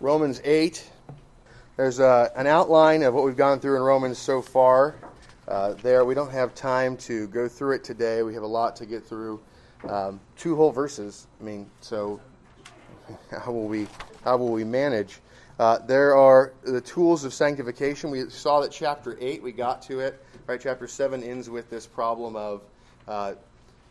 Romans 8. There's uh, an outline of what we've gone through in Romans so far. Uh, there, we don't have time to go through it today. We have a lot to get through. Um, two whole verses. I mean, so how will we how will we manage? Uh, there are the tools of sanctification. We saw that chapter eight. We got to it. Right, chapter seven ends with this problem of uh,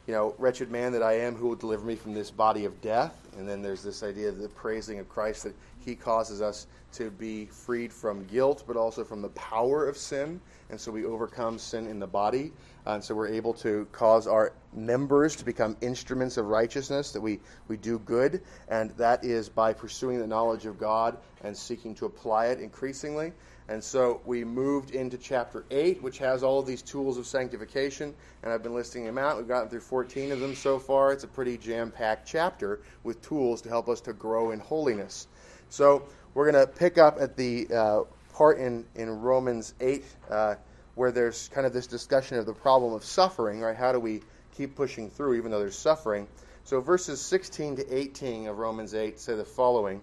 you know, wretched man that I am, who will deliver me from this body of death? And then there's this idea of the praising of Christ that he causes us to be freed from guilt, but also from the power of sin. And so we overcome sin in the body. Uh, and so we're able to cause our members to become instruments of righteousness, that we, we do good. And that is by pursuing the knowledge of God and seeking to apply it increasingly. And so we moved into chapter 8, which has all of these tools of sanctification, and I've been listing them out. We've gotten through 14 of them so far. It's a pretty jam packed chapter with tools to help us to grow in holiness. So we're going to pick up at the uh, part in, in Romans 8 uh, where there's kind of this discussion of the problem of suffering, right? How do we keep pushing through even though there's suffering? So verses 16 to 18 of Romans 8 say the following.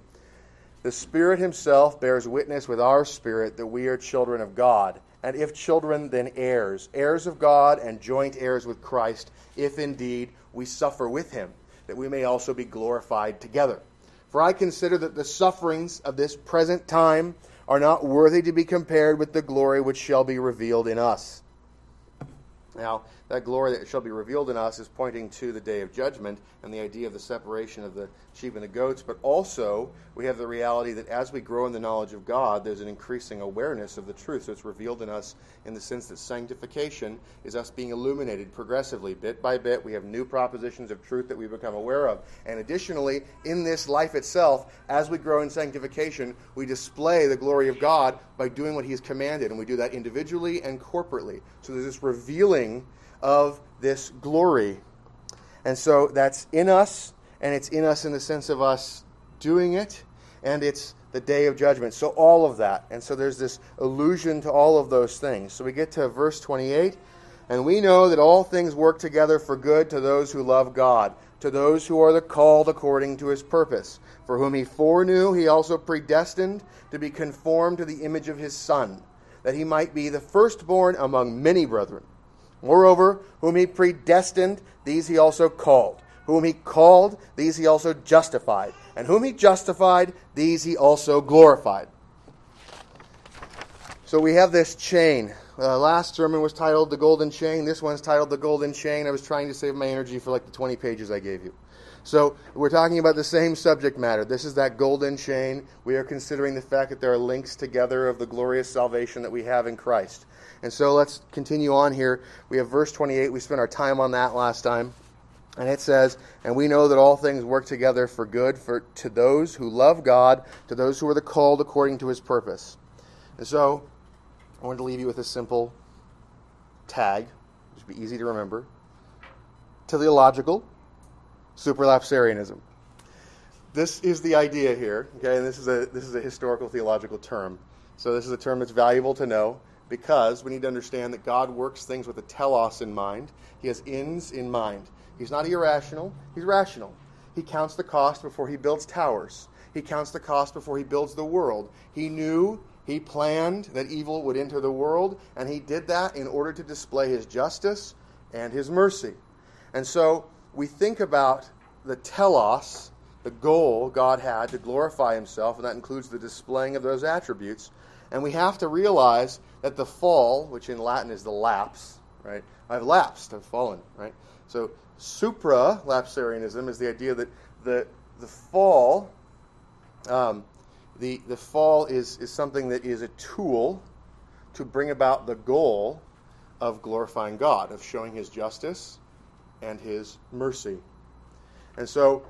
The Spirit Himself bears witness with our spirit that we are children of God. And if children, then heirs, heirs of God and joint heirs with Christ, if indeed we suffer with Him, that we may also be glorified together. For I consider that the sufferings of this present time are not worthy to be compared with the glory which shall be revealed in us. Now, that glory that shall be revealed in us is pointing to the day of judgment and the idea of the separation of the sheep and the goats, but also we have the reality that as we grow in the knowledge of God, there's an increasing awareness of the truth. So it's revealed in us in the sense that sanctification is us being illuminated progressively, bit by bit. We have new propositions of truth that we become aware of. And additionally, in this life itself, as we grow in sanctification, we display the glory of God by doing what He has commanded, and we do that individually and corporately. So there's this revealing of this glory. And so that's in us, and it's in us in the sense of us doing it, and it's the day of judgment. So all of that. And so there's this allusion to all of those things. So we get to verse 28, and we know that all things work together for good to those who love God, to those who are the called according to his purpose. For whom he foreknew, he also predestined to be conformed to the image of his Son, that he might be the firstborn among many brethren. Moreover, whom he predestined, these he also called. Whom he called, these he also justified. And whom he justified, these he also glorified. So we have this chain. Uh, last sermon was titled The Golden Chain. This one's titled The Golden Chain. I was trying to save my energy for like the 20 pages I gave you. So we're talking about the same subject matter. This is that golden chain. We are considering the fact that there are links together of the glorious salvation that we have in Christ. And so let's continue on here. We have verse 28. We spent our time on that last time. And it says, And we know that all things work together for good for to those who love God, to those who are the called according to his purpose. And so I wanted to leave you with a simple tag, which would be easy to remember. Teleological supralapsarianism. This is the idea here, okay, and this is a this is a historical theological term. So this is a term that's valuable to know because we need to understand that God works things with a telos in mind. He has ends in mind. He's not irrational, he's rational. He counts the cost before he builds towers. He counts the cost before he builds the world. He knew, he planned that evil would enter the world, and he did that in order to display his justice and his mercy. And so we think about the telos, the goal God had to glorify himself, and that includes the displaying of those attributes. And we have to realize that the fall, which in Latin is the lapse, right? I've lapsed, I've fallen, right? So supra-lapsarianism is the idea that the the fall, um, the the fall is is something that is a tool to bring about the goal of glorifying God, of showing His justice and His mercy. And so,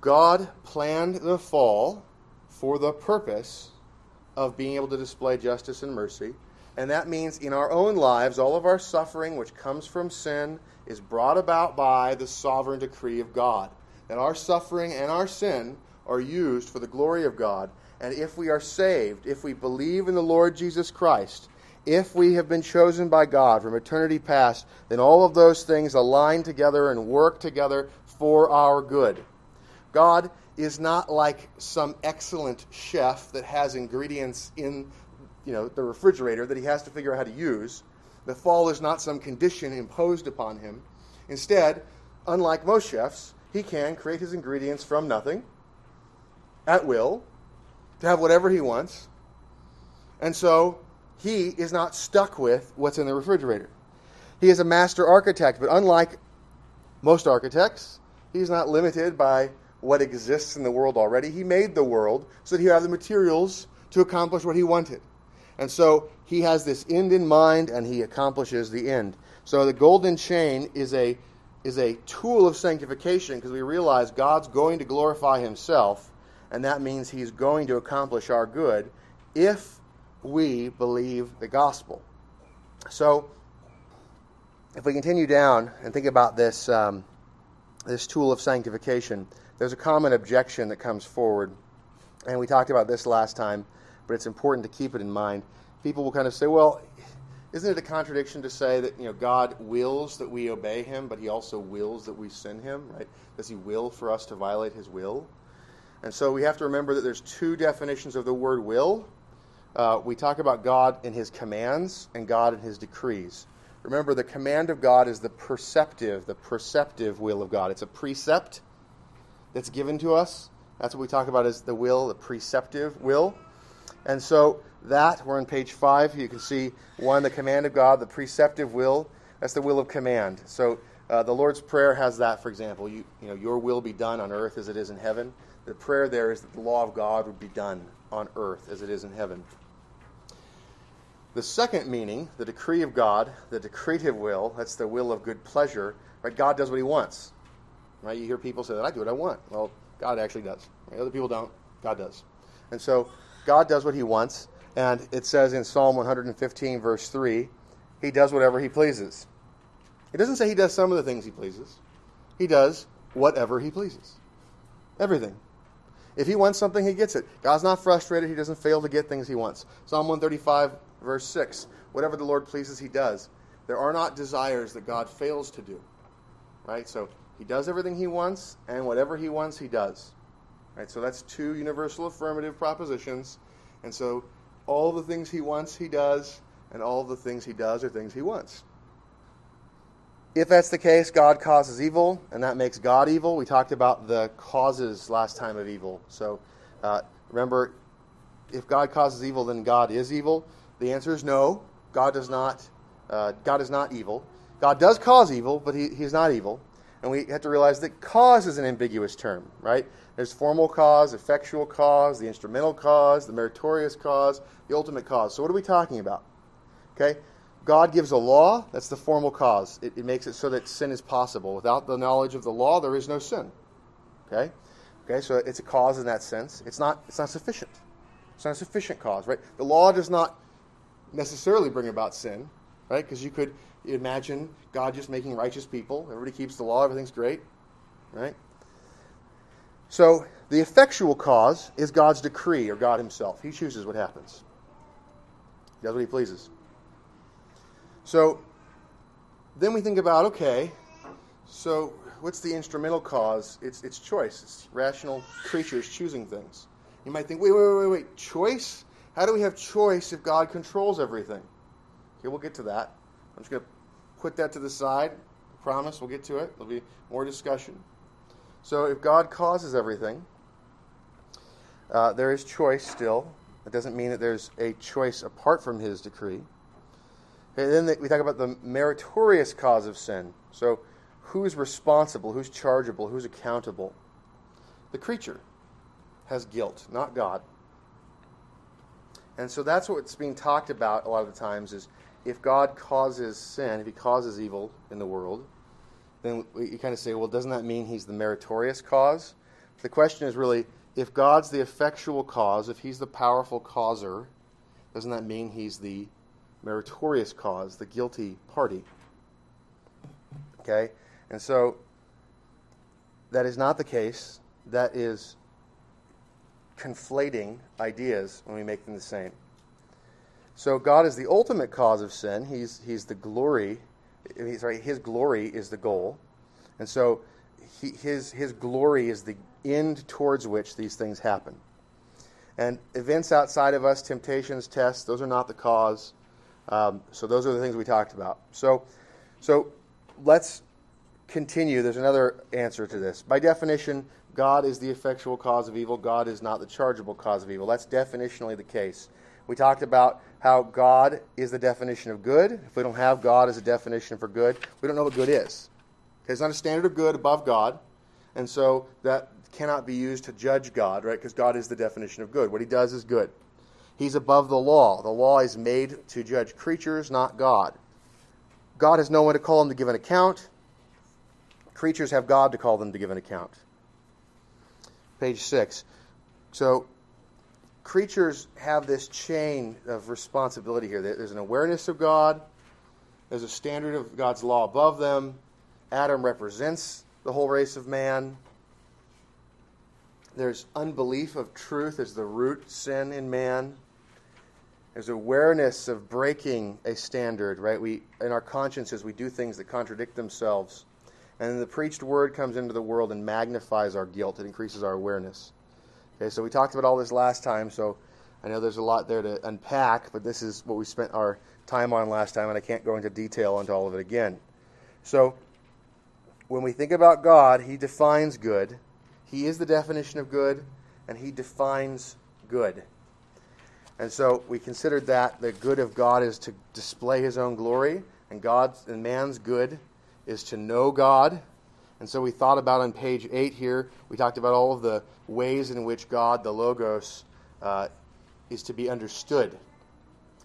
God planned the fall for the purpose of being able to display justice and mercy. And that means in our own lives, all of our suffering, which comes from sin, is brought about by the sovereign decree of God. That our suffering and our sin are used for the glory of God. And if we are saved, if we believe in the Lord Jesus Christ, if we have been chosen by God from eternity past, then all of those things align together and work together for our good. God is not like some excellent chef that has ingredients in you know, the refrigerator that he has to figure out how to use. The fall is not some condition imposed upon him. Instead, unlike most chefs, he can create his ingredients from nothing at will to have whatever he wants. And so he is not stuck with what's in the refrigerator. He is a master architect, but unlike most architects, he's not limited by what exists in the world already. He made the world so that he have the materials to accomplish what he wanted. And so he has this end in mind and he accomplishes the end. So the golden chain is a is a tool of sanctification because we realize God's going to glorify himself and that means he's going to accomplish our good if we believe the gospel. So if we continue down and think about this um, this tool of sanctification, there's a common objection that comes forward, and we talked about this last time but it's important to keep it in mind. People will kind of say, well, isn't it a contradiction to say that you know God wills that we obey Him, but He also wills that we sin Him? Right? Does He will for us to violate His will? And so we have to remember that there's two definitions of the word will. Uh, we talk about God in His commands and God in His decrees. Remember, the command of God is the preceptive, the preceptive will of God. It's a precept that's given to us. That's what we talk about as the will, the preceptive will. And so that, we're on page five. You can see one, the command of God, the preceptive will. That's the will of command. So uh, the Lord's Prayer has that, for example. You, you know, your will be done on earth as it is in heaven. The prayer there is that the law of God would be done on earth as it is in heaven. The second meaning, the decree of God, the decretive will, that's the will of good pleasure. Right? God does what he wants. Right? You hear people say that I do what I want. Well, God actually does. Right? Other people don't. God does. And so God does what he wants. And it says in Psalm 115, verse 3, he does whatever he pleases. It doesn't say he does some of the things he pleases, he does whatever he pleases. Everything. If he wants something, he gets it. God's not frustrated. He doesn't fail to get things he wants. Psalm 135, verse 6 Whatever the Lord pleases, he does. There are not desires that God fails to do. Right? So he does everything he wants, and whatever he wants, he does. Right? So that's two universal affirmative propositions. And so all the things he wants, he does, and all the things he does are things he wants. If that's the case, God causes evil, and that makes God evil. We talked about the causes last time of evil. So uh, remember, if God causes evil, then God is evil. The answer is no. God does not. Uh, God is not evil. God does cause evil, but he, he's not evil. And we have to realize that cause is an ambiguous term, right? There's formal cause, effectual cause, the instrumental cause, the meritorious cause, the ultimate cause. So what are we talking about? Okay? God gives a law, that's the formal cause. It, it makes it so that sin is possible. Without the knowledge of the law, there is no sin. Okay? Okay, so it's a cause in that sense. It's not it's not sufficient. It's not a sufficient cause, right? The law does not necessarily bring about sin, right? Because you could imagine God just making righteous people. Everybody keeps the law, everything's great, right? So the effectual cause is God's decree or God Himself. He chooses what happens, He does what He pleases. So then we think about okay, so what's the instrumental cause? It's, it's choice. It's rational creatures choosing things. You might think, wait, wait, wait, wait, choice? How do we have choice if God controls everything? Okay, we'll get to that. I'm just going to put that to the side. I promise we'll get to it. There'll be more discussion. So if God causes everything, uh, there is choice still. It doesn't mean that there's a choice apart from His decree. And then we talk about the meritorious cause of sin. So who's responsible? Who's chargeable? Who's accountable? The creature has guilt, not God. And so that's what's being talked about a lot of the times is if God causes sin, if he causes evil in the world, then you kind of say, well, doesn't that mean he's the meritorious cause? The question is really, if God's the effectual cause, if he's the powerful causer, doesn't that mean he's the meritorious cause, the guilty party? Okay? And so that is not the case. That is conflating ideas when we make them the same. So God is the ultimate cause of sin. He's, he's the glory. Right, his glory is the goal. And so he, his, his glory is the end towards which these things happen. And events outside of us, temptations, tests, those are not the cause. Um, so those are the things we talked about. So, so let's continue. There's another answer to this. By definition, God is the effectual cause of evil. God is not the chargeable cause of evil. That's definitionally the case. We talked about how God is the definition of good. If we don't have God as a definition for good, we don't know what good is. Okay, there's not a standard of good above God, and so that cannot be used to judge God, right? Because God is the definition of good. What he does is good. He's above the law. The law is made to judge creatures, not God. God has no one to call them to give an account. Creatures have God to call them to give an account. Page 6. So, creatures have this chain of responsibility here. There's an awareness of God, there's a standard of God's law above them. Adam represents the whole race of man. There's unbelief of truth as the root sin in man. There's awareness of breaking a standard, right? We in our consciences we do things that contradict themselves. And then the preached word comes into the world and magnifies our guilt. It increases our awareness. Okay, so we talked about all this last time, so I know there's a lot there to unpack, but this is what we spent our time on last time, and I can't go into detail into all of it again. So when we think about God, He defines good. He is the definition of good, and He defines good. And so we considered that the good of God is to display His own glory, and God's and man's good is to know God. And so we thought about on page eight here. We talked about all of the ways in which God, the Logos, uh, is to be understood.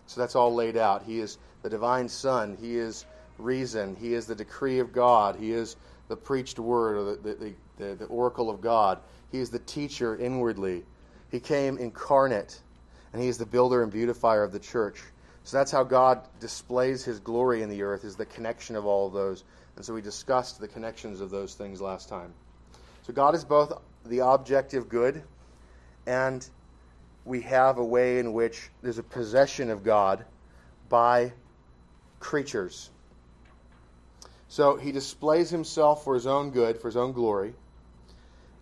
So that's all laid out. He is the divine Son. He is reason. He is the decree of God. He is the preached word or the, the, the, the oracle of God. He is the teacher inwardly. He came incarnate, and He is the builder and beautifier of the church. So that's how God displays His glory in the earth, is the connection of all of those. And so we discussed the connections of those things last time. So God is both the objective good, and we have a way in which there's a possession of God by creatures. So he displays himself for his own good, for his own glory,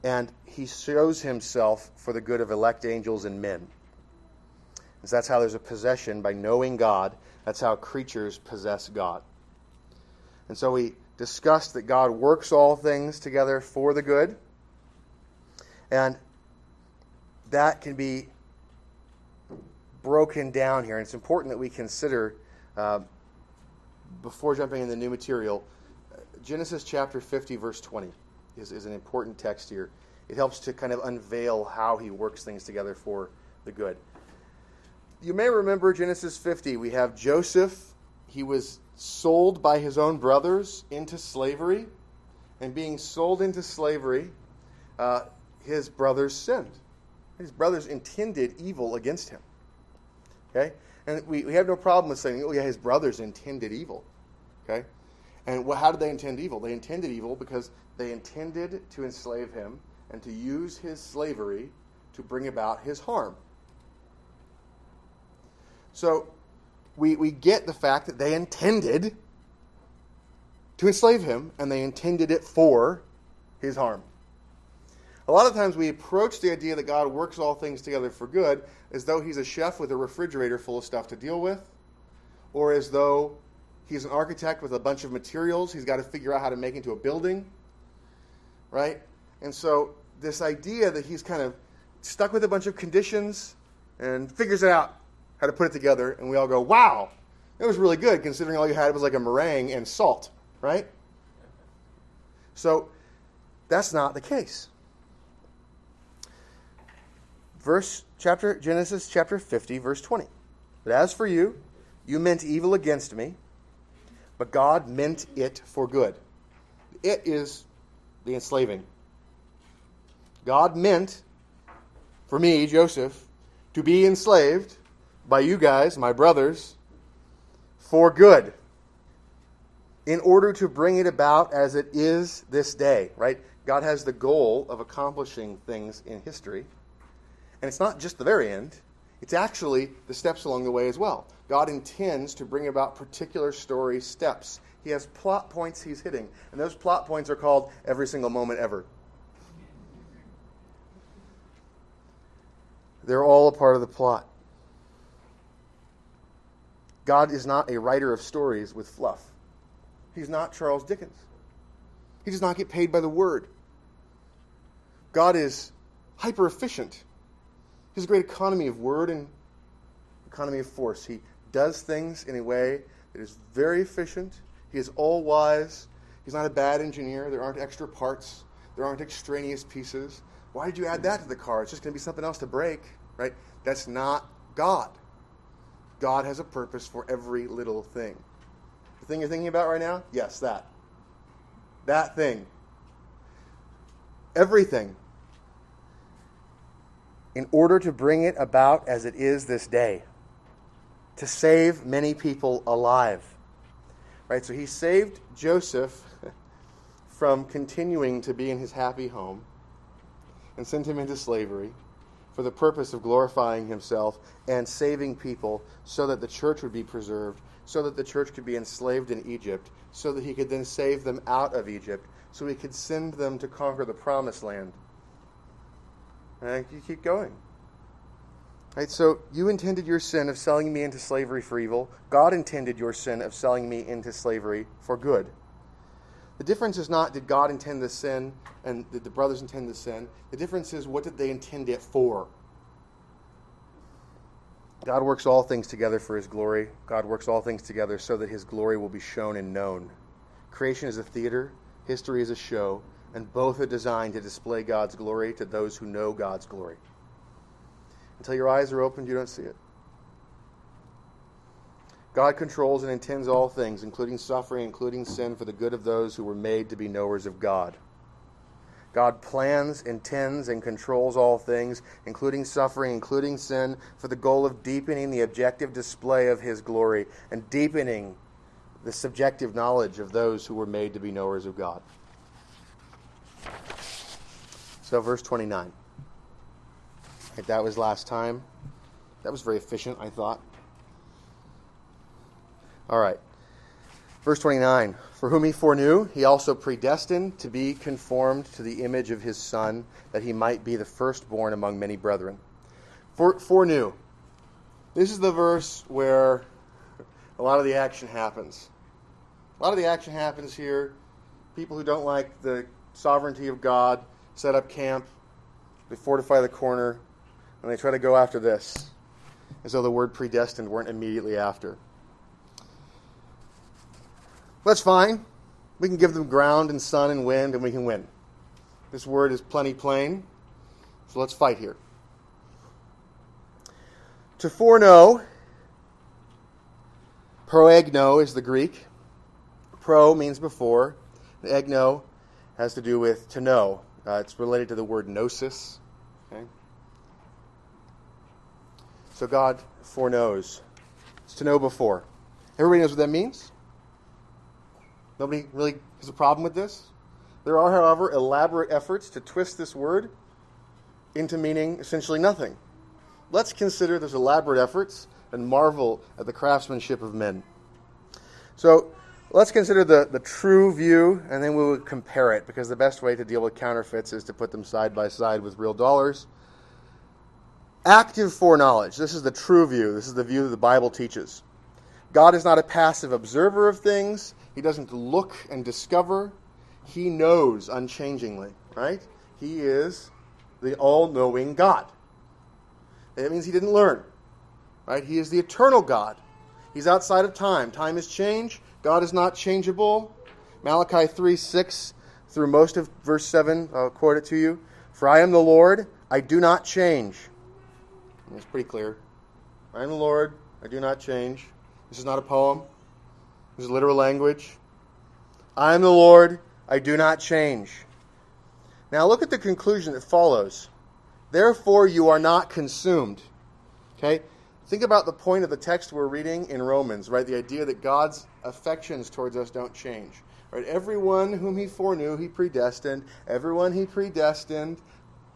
and he shows himself for the good of elect angels and men. And so that's how there's a possession by knowing God. That's how creatures possess God. And so we discussed that God works all things together for the good. And that can be broken down here. And it's important that we consider, uh, before jumping in the new material, Genesis chapter 50, verse 20 is, is an important text here. It helps to kind of unveil how he works things together for the good. You may remember Genesis 50. We have Joseph. He was sold by his own brothers into slavery. And being sold into slavery, uh, his brothers sinned. His brothers intended evil against him. Okay? And we, we have no problem with saying, oh, yeah, his brothers intended evil. Okay? And how did they intend evil? They intended evil because they intended to enslave him and to use his slavery to bring about his harm. So we, we get the fact that they intended to enslave him and they intended it for his harm. A lot of times we approach the idea that God works all things together for good as though he's a chef with a refrigerator full of stuff to deal with, or as though He's an architect with a bunch of materials. He's got to figure out how to make into a building, right? And so this idea that he's kind of stuck with a bunch of conditions and figures it out how to put it together, and we all go, "Wow, it was really good," considering all you had was like a meringue and salt, right? So that's not the case. Verse chapter Genesis chapter 50 verse 20. But as for you, you meant evil against me, but God meant it for good. It is the enslaving. God meant for me, Joseph, to be enslaved by you guys, my brothers, for good, in order to bring it about as it is this day, right? God has the goal of accomplishing things in history. And it's not just the very end, it's actually the steps along the way as well. God intends to bring about particular story steps. He has plot points he's hitting, and those plot points are called every single moment ever. They're all a part of the plot. God is not a writer of stories with fluff. He's not Charles Dickens. He does not get paid by the word. God is hyper efficient. He has a great economy of word and economy of force. He does things in a way that is very efficient. He is all wise. He's not a bad engineer. There aren't extra parts, there aren't extraneous pieces. Why did you add that to the car? It's just going to be something else to break, right? That's not God. God has a purpose for every little thing. The thing you're thinking about right now? Yes, that. That thing. Everything. In order to bring it about as it is this day, to save many people alive. Right? So he saved Joseph from continuing to be in his happy home and sent him into slavery for the purpose of glorifying himself and saving people so that the church would be preserved, so that the church could be enslaved in Egypt, so that he could then save them out of Egypt, so he could send them to conquer the promised land. And you keep going. Right, so you intended your sin of selling me into slavery for evil. God intended your sin of selling me into slavery for good. The difference is not did God intend the sin and did the brothers intend the sin. The difference is what did they intend it for? God works all things together for his glory. God works all things together so that his glory will be shown and known. Creation is a theater, history is a show, and both are designed to display God's glory to those who know God's glory. Until your eyes are opened, you don't see it. God controls and intends all things, including suffering, including sin, for the good of those who were made to be knowers of God. God plans, intends, and controls all things, including suffering, including sin, for the goal of deepening the objective display of His glory and deepening the subjective knowledge of those who were made to be knowers of God. So, verse 29. that was last time. That was very efficient, I thought. All right. Verse 29 For whom he foreknew, he also predestined to be conformed to the image of his Son, that he might be the firstborn among many brethren. For, foreknew. This is the verse where a lot of the action happens. A lot of the action happens here. People who don't like the sovereignty of God set up camp, they fortify the corner, and they try to go after this, as though the word predestined weren't immediately after. That's fine. We can give them ground and sun and wind, and we can win. This word is plenty plain, so let's fight here. To foreknow, proegno is the Greek. Pro means before. The egno has to do with to know. Uh, it's related to the word gnosis. Okay? So God foreknows. It's to know before. Everybody knows what that means? Nobody really has a problem with this. There are, however, elaborate efforts to twist this word into meaning essentially nothing. Let's consider those elaborate efforts and marvel at the craftsmanship of men. So let's consider the, the true view and then we will compare it because the best way to deal with counterfeits is to put them side by side with real dollars. Active foreknowledge. This is the true view. This is the view that the Bible teaches. God is not a passive observer of things, he doesn't look and discover. He knows unchangingly, right? He is the all knowing God. That means he didn't learn, right? He is the eternal God. He's outside of time. Time is change. God is not changeable. Malachi 3 6 through most of verse 7, I'll quote it to you. For I am the Lord, I do not change. It's pretty clear. I am the Lord, I do not change. This is not a poem. This is literal language. I am the Lord, I do not change. Now look at the conclusion that follows. Therefore, you are not consumed. Okay? Think about the point of the text we're reading in Romans, right? The idea that God's affections towards us don't change. Right? Everyone whom he foreknew, he predestined. Everyone he predestined,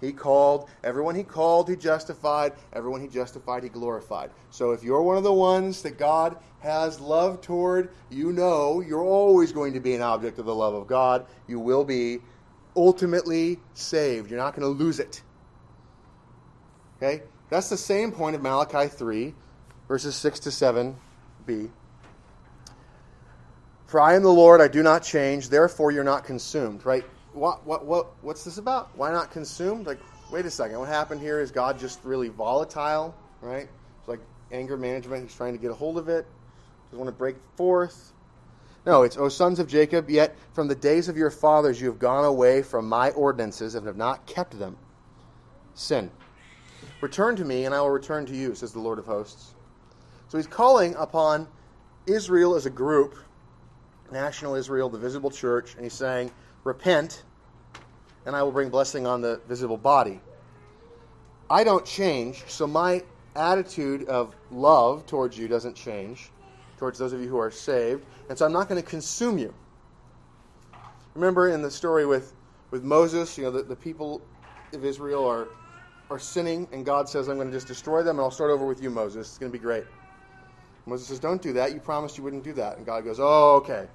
he called. Everyone he called, he justified. Everyone he justified, he glorified. So if you're one of the ones that God has love toward, you know you're always going to be an object of the love of God. You will be ultimately saved. You're not going to lose it. Okay? That's the same point of Malachi 3, verses 6 to 7b. For I am the Lord, I do not change, therefore you're not consumed, right? What, what, what, what's this about? Why not consumed? Like, wait a second. What happened here is God just really volatile, right? It's like anger management. He's trying to get a hold of it, doesn't want to break forth. No, it's, O sons of Jacob, yet from the days of your fathers you have gone away from my ordinances and have not kept them. Sin. Return to me, and I will return to you, says the Lord of hosts. So he's calling upon Israel as a group national Israel, the visible church, and he's saying, Repent, and I will bring blessing on the visible body. I don't change, so my attitude of love towards you doesn't change, towards those of you who are saved, and so I'm not going to consume you. Remember in the story with, with Moses, you know, the, the people of Israel are, are sinning, and God says, I'm going to just destroy them, and I'll start over with you, Moses. It's going to be great. Moses says, Don't do that. You promised you wouldn't do that. And God goes, Oh, okay.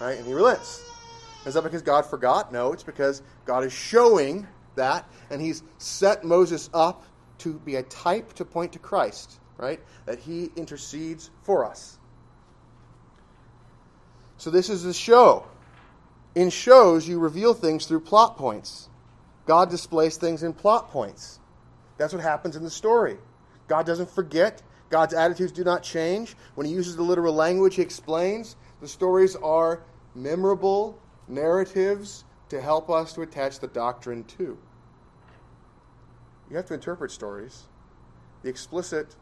Right? And he relents. Is that because God forgot? No, it's because God is showing that, and he's set Moses up to be a type to point to Christ, right? That he intercedes for us. So this is a show. In shows, you reveal things through plot points. God displays things in plot points. That's what happens in the story. God doesn't forget. God's attitudes do not change. When he uses the literal language, he explains. The stories are memorable narratives to help us to attach the doctrine to. You have to interpret stories. The explicit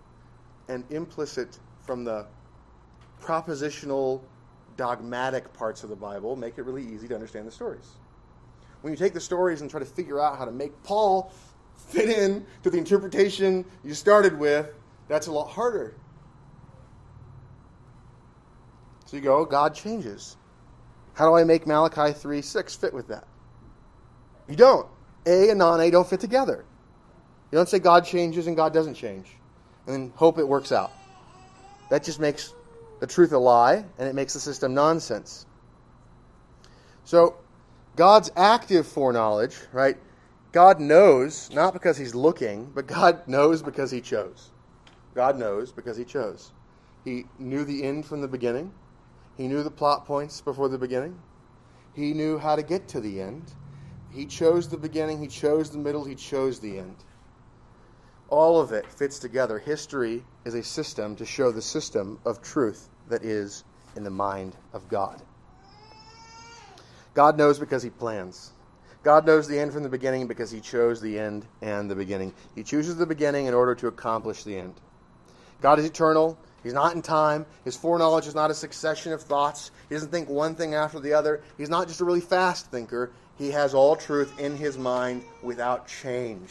and implicit from the propositional, dogmatic parts of the Bible make it really easy to understand the stories. When you take the stories and try to figure out how to make Paul fit in to the interpretation you started with, that's a lot harder. So you go, God changes. How do I make Malachi 3 6 fit with that? You don't. A and non A don't fit together. You don't say God changes and God doesn't change and then hope it works out. That just makes the truth a lie and it makes the system nonsense. So, God's active foreknowledge, right? God knows, not because he's looking, but God knows because he chose. God knows because he chose. He knew the end from the beginning. He knew the plot points before the beginning. He knew how to get to the end. He chose the beginning, he chose the middle, he chose the end. All of it fits together. History is a system to show the system of truth that is in the mind of God. God knows because he plans. God knows the end from the beginning because he chose the end and the beginning. He chooses the beginning in order to accomplish the end. God is eternal. He's not in time. His foreknowledge is not a succession of thoughts. He doesn't think one thing after the other. He's not just a really fast thinker. He has all truth in his mind without change.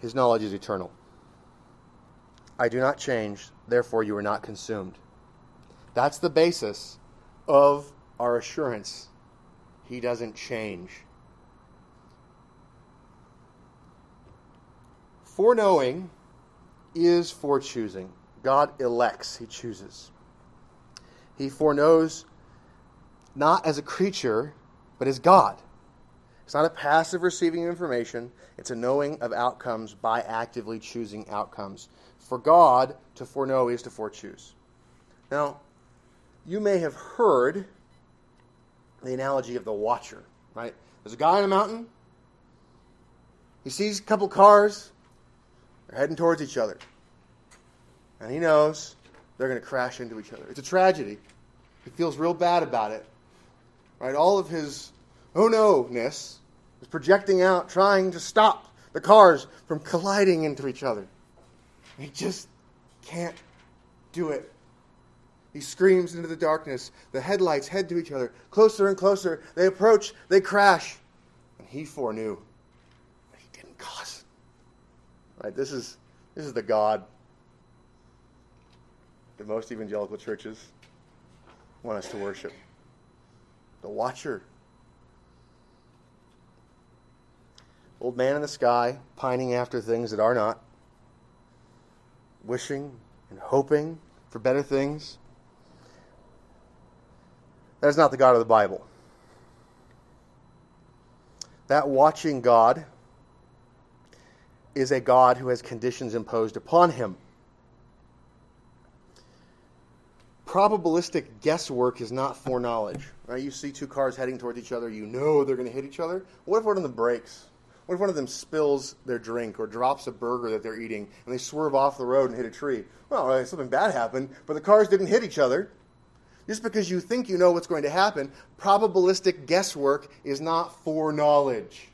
His knowledge is eternal. I do not change, therefore you are not consumed. That's the basis of our assurance. He doesn't change. Foreknowing is for choosing. God elects, He chooses. He foreknows not as a creature, but as God. It's not a passive receiving of information, it's a knowing of outcomes by actively choosing outcomes. For God to foreknow is to forechoose. Now, you may have heard the analogy of the watcher, right? There's a guy on a mountain. He sees a couple cars. Heading towards each other and he knows they're going to crash into each other. It's a tragedy. He feels real bad about it. Right? All of his oh no ness is projecting out, trying to stop the cars from colliding into each other. He just can't do it. He screams into the darkness. The headlights head to each other, closer and closer. They approach, they crash. And he foreknew that he didn't cause. Right? This is this is the God that most evangelical churches want us to worship. The watcher. Old man in the sky, pining after things that are not, wishing and hoping for better things. That is not the God of the Bible. That watching God is a God who has conditions imposed upon him. Probabilistic guesswork is not foreknowledge. Right? You see two cars heading towards each other, you know they're going to hit each other. What if one of them breaks? What if one of them spills their drink or drops a burger that they're eating and they swerve off the road and hit a tree? Well, uh, something bad happened, but the cars didn't hit each other. Just because you think you know what's going to happen, probabilistic guesswork is not foreknowledge.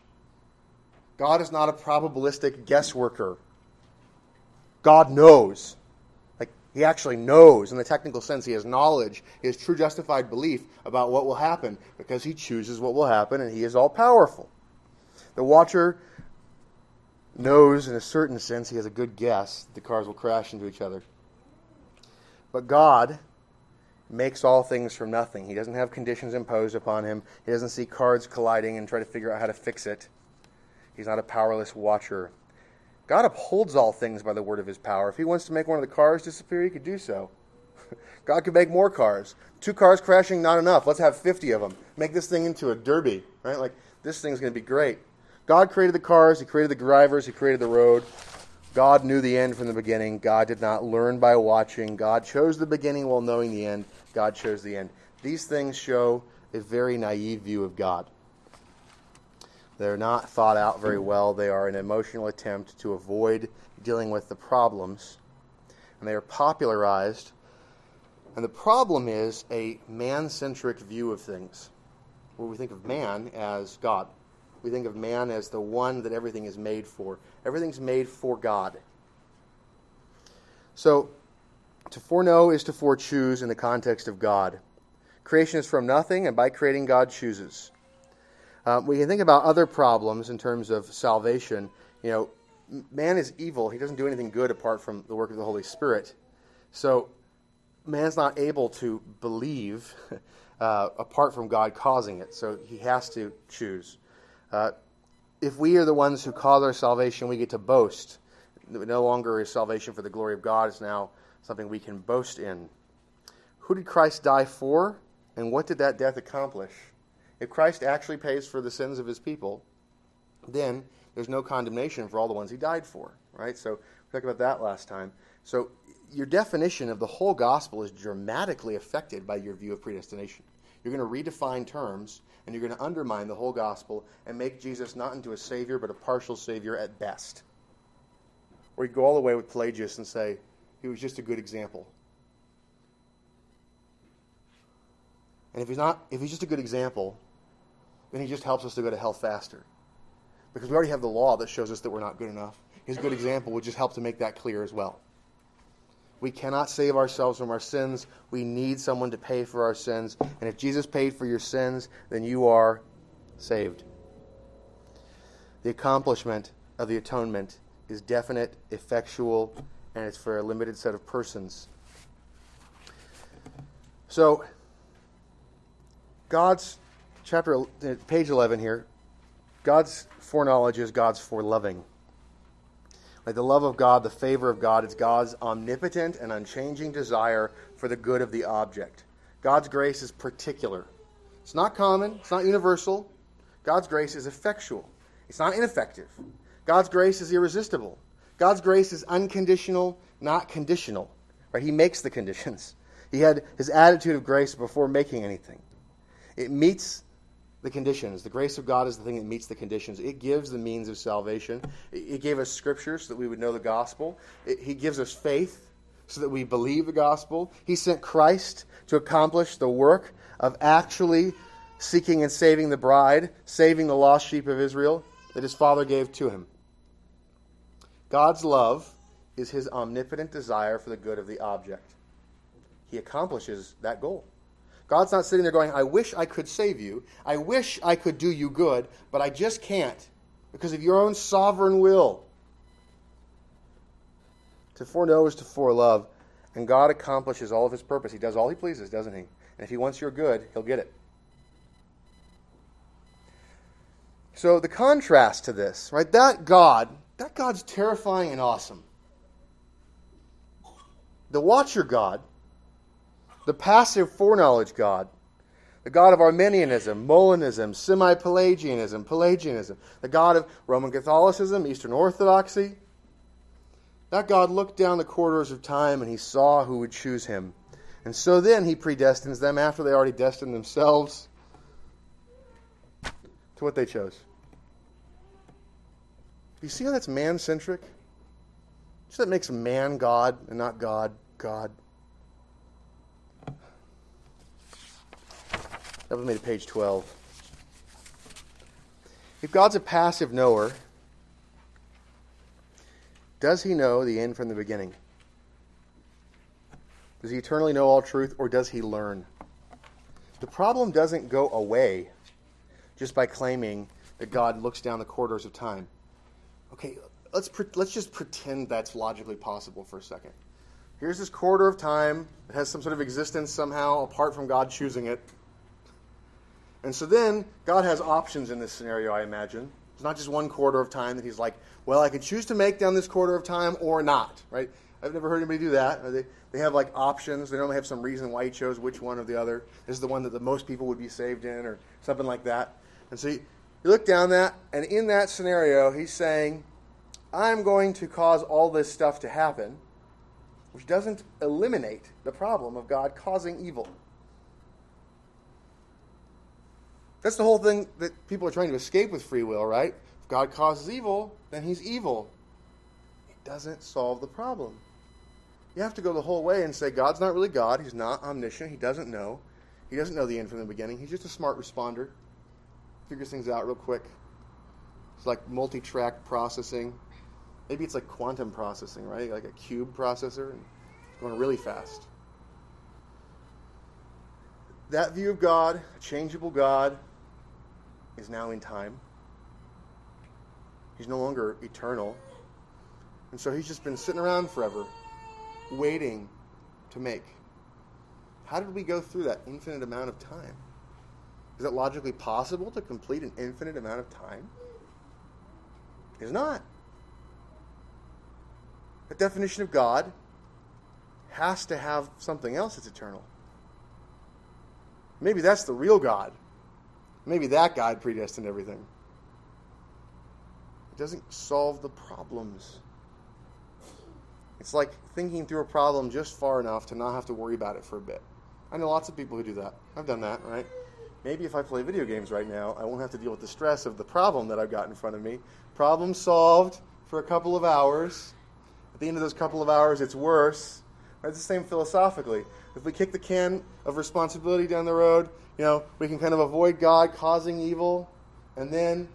God is not a probabilistic guessworker. God knows. Like, he actually knows. In the technical sense, he has knowledge, he has true justified belief about what will happen because he chooses what will happen and he is all powerful. The watcher knows, in a certain sense, he has a good guess the cars will crash into each other. But God makes all things from nothing. He doesn't have conditions imposed upon him. He doesn't see cards colliding and try to figure out how to fix it. He's not a powerless watcher. God upholds all things by the word of his power. If he wants to make one of the cars disappear, he could do so. God could make more cars. Two cars crashing, not enough. Let's have 50 of them. Make this thing into a derby, right? Like, this thing's going to be great. God created the cars, He created the drivers, He created the road. God knew the end from the beginning. God did not learn by watching. God chose the beginning while knowing the end. God chose the end. These things show a very naive view of God. They're not thought out very well. They are an emotional attempt to avoid dealing with the problems. And they are popularized. And the problem is a man centric view of things, where we think of man as God. We think of man as the one that everything is made for. Everything's made for God. So, to foreknow is to forechoose in the context of God. Creation is from nothing, and by creating, God chooses. Um, we can think about other problems in terms of salvation. You know, man is evil. He doesn't do anything good apart from the work of the Holy Spirit. So, man's not able to believe uh, apart from God causing it. So, he has to choose. Uh, if we are the ones who cause our salvation, we get to boast. No longer is salvation for the glory of God, it's now something we can boast in. Who did Christ die for, and what did that death accomplish? If Christ actually pays for the sins of his people, then there's no condemnation for all the ones he died for, right? So we talked about that last time. So your definition of the whole gospel is dramatically affected by your view of predestination. You're going to redefine terms, and you're going to undermine the whole gospel and make Jesus not into a savior, but a partial savior at best. Or you go all the way with Pelagius and say, he was just a good example. And if he's not, if he's just a good example, then he just helps us to go to hell faster. Because we already have the law that shows us that we're not good enough. His good example would just help to make that clear as well. We cannot save ourselves from our sins. We need someone to pay for our sins. And if Jesus paid for your sins, then you are saved. The accomplishment of the atonement is definite, effectual, and it's for a limited set of persons. So, God's chapter, uh, page 11 here, God's foreknowledge is God's foreloving. Like the love of God, the favor of God, it's God's omnipotent and unchanging desire for the good of the object. God's grace is particular. It's not common, it's not universal. God's grace is effectual, it's not ineffective. God's grace is irresistible. God's grace is unconditional, not conditional. Right? He makes the conditions. He had his attitude of grace before making anything. It meets the conditions. The grace of God is the thing that meets the conditions. It gives the means of salvation. It gave us scripture so that we would know the gospel. It, he gives us faith so that we believe the gospel. He sent Christ to accomplish the work of actually seeking and saving the bride, saving the lost sheep of Israel that his Father gave to him. God's love is his omnipotent desire for the good of the object. He accomplishes that goal. God's not sitting there going, I wish I could save you. I wish I could do you good, but I just can't because of your own sovereign will. To foreknow is to forelove, and God accomplishes all of his purpose. He does all he pleases, doesn't he? And if he wants your good, he'll get it. So the contrast to this, right? That God, that God's terrifying and awesome. The watcher God the passive foreknowledge God, the God of Arminianism, Molinism, semi Pelagianism, Pelagianism, the God of Roman Catholicism, Eastern Orthodoxy. That God looked down the corridors of time and he saw who would choose him. And so then he predestines them after they already destined themselves to what they chose. You see how that's man centric? So that makes man God and not God God. That was made to page 12. If God's a passive knower, does he know the end from the beginning? Does he eternally know all truth, or does he learn? The problem doesn't go away just by claiming that God looks down the corridors of time. Okay, let's, pre- let's just pretend that's logically possible for a second. Here's this corridor of time that has some sort of existence somehow apart from God choosing it. And so then God has options in this scenario, I imagine. It's not just one quarter of time that he's like, well, I could choose to make down this quarter of time or not, right? I've never heard anybody do that. They, they have like options. They normally have some reason why he chose which one or the other. This is the one that the most people would be saved in or something like that. And so you look down that, and in that scenario, he's saying, I'm going to cause all this stuff to happen, which doesn't eliminate the problem of God causing evil. That's the whole thing that people are trying to escape with free will, right? If God causes evil, then he's evil. It doesn't solve the problem. You have to go the whole way and say God's not really God. He's not omniscient. He doesn't know. He doesn't know the end from the beginning. He's just a smart responder. Figures things out real quick. It's like multi track processing. Maybe it's like quantum processing, right? Like a cube processor and going really fast. That view of God, a changeable God, is now in time. He's no longer eternal. And so he's just been sitting around forever, waiting to make. How did we go through that infinite amount of time? Is it logically possible to complete an infinite amount of time? It is not. The definition of God has to have something else that's eternal. Maybe that's the real God. Maybe that God predestined everything. It doesn't solve the problems. It's like thinking through a problem just far enough to not have to worry about it for a bit. I know lots of people who do that. I've done that, right? Maybe if I play video games right now, I won't have to deal with the stress of the problem that I've got in front of me. Problem solved for a couple of hours. At the end of those couple of hours, it's worse. It's the same philosophically. If we kick the can of responsibility down the road, you know, we can kind of avoid God causing evil, and then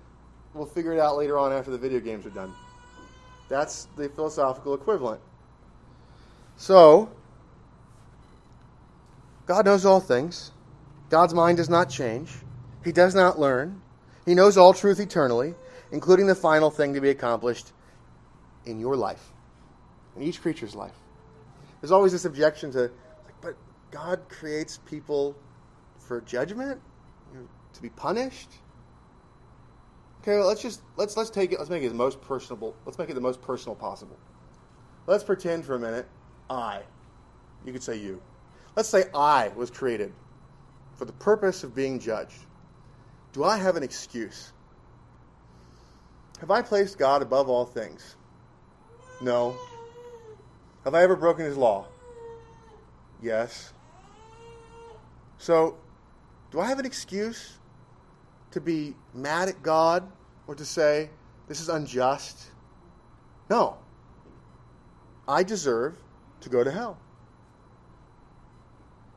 we'll figure it out later on after the video games are done. That's the philosophical equivalent. So, God knows all things. God's mind does not change. He does not learn. He knows all truth eternally, including the final thing to be accomplished in your life, in each creature's life. There's always this objection to, like, but God creates people for judgment, to be punished. Okay, let's just let's let's take it. Let's make it as most personable. Let's make it the most personal possible. Let's pretend for a minute. I, you could say you. Let's say I was created for the purpose of being judged. Do I have an excuse? Have I placed God above all things? No. Have I ever broken his law? Yes. So, do I have an excuse to be mad at God or to say, this is unjust? No. I deserve to go to hell.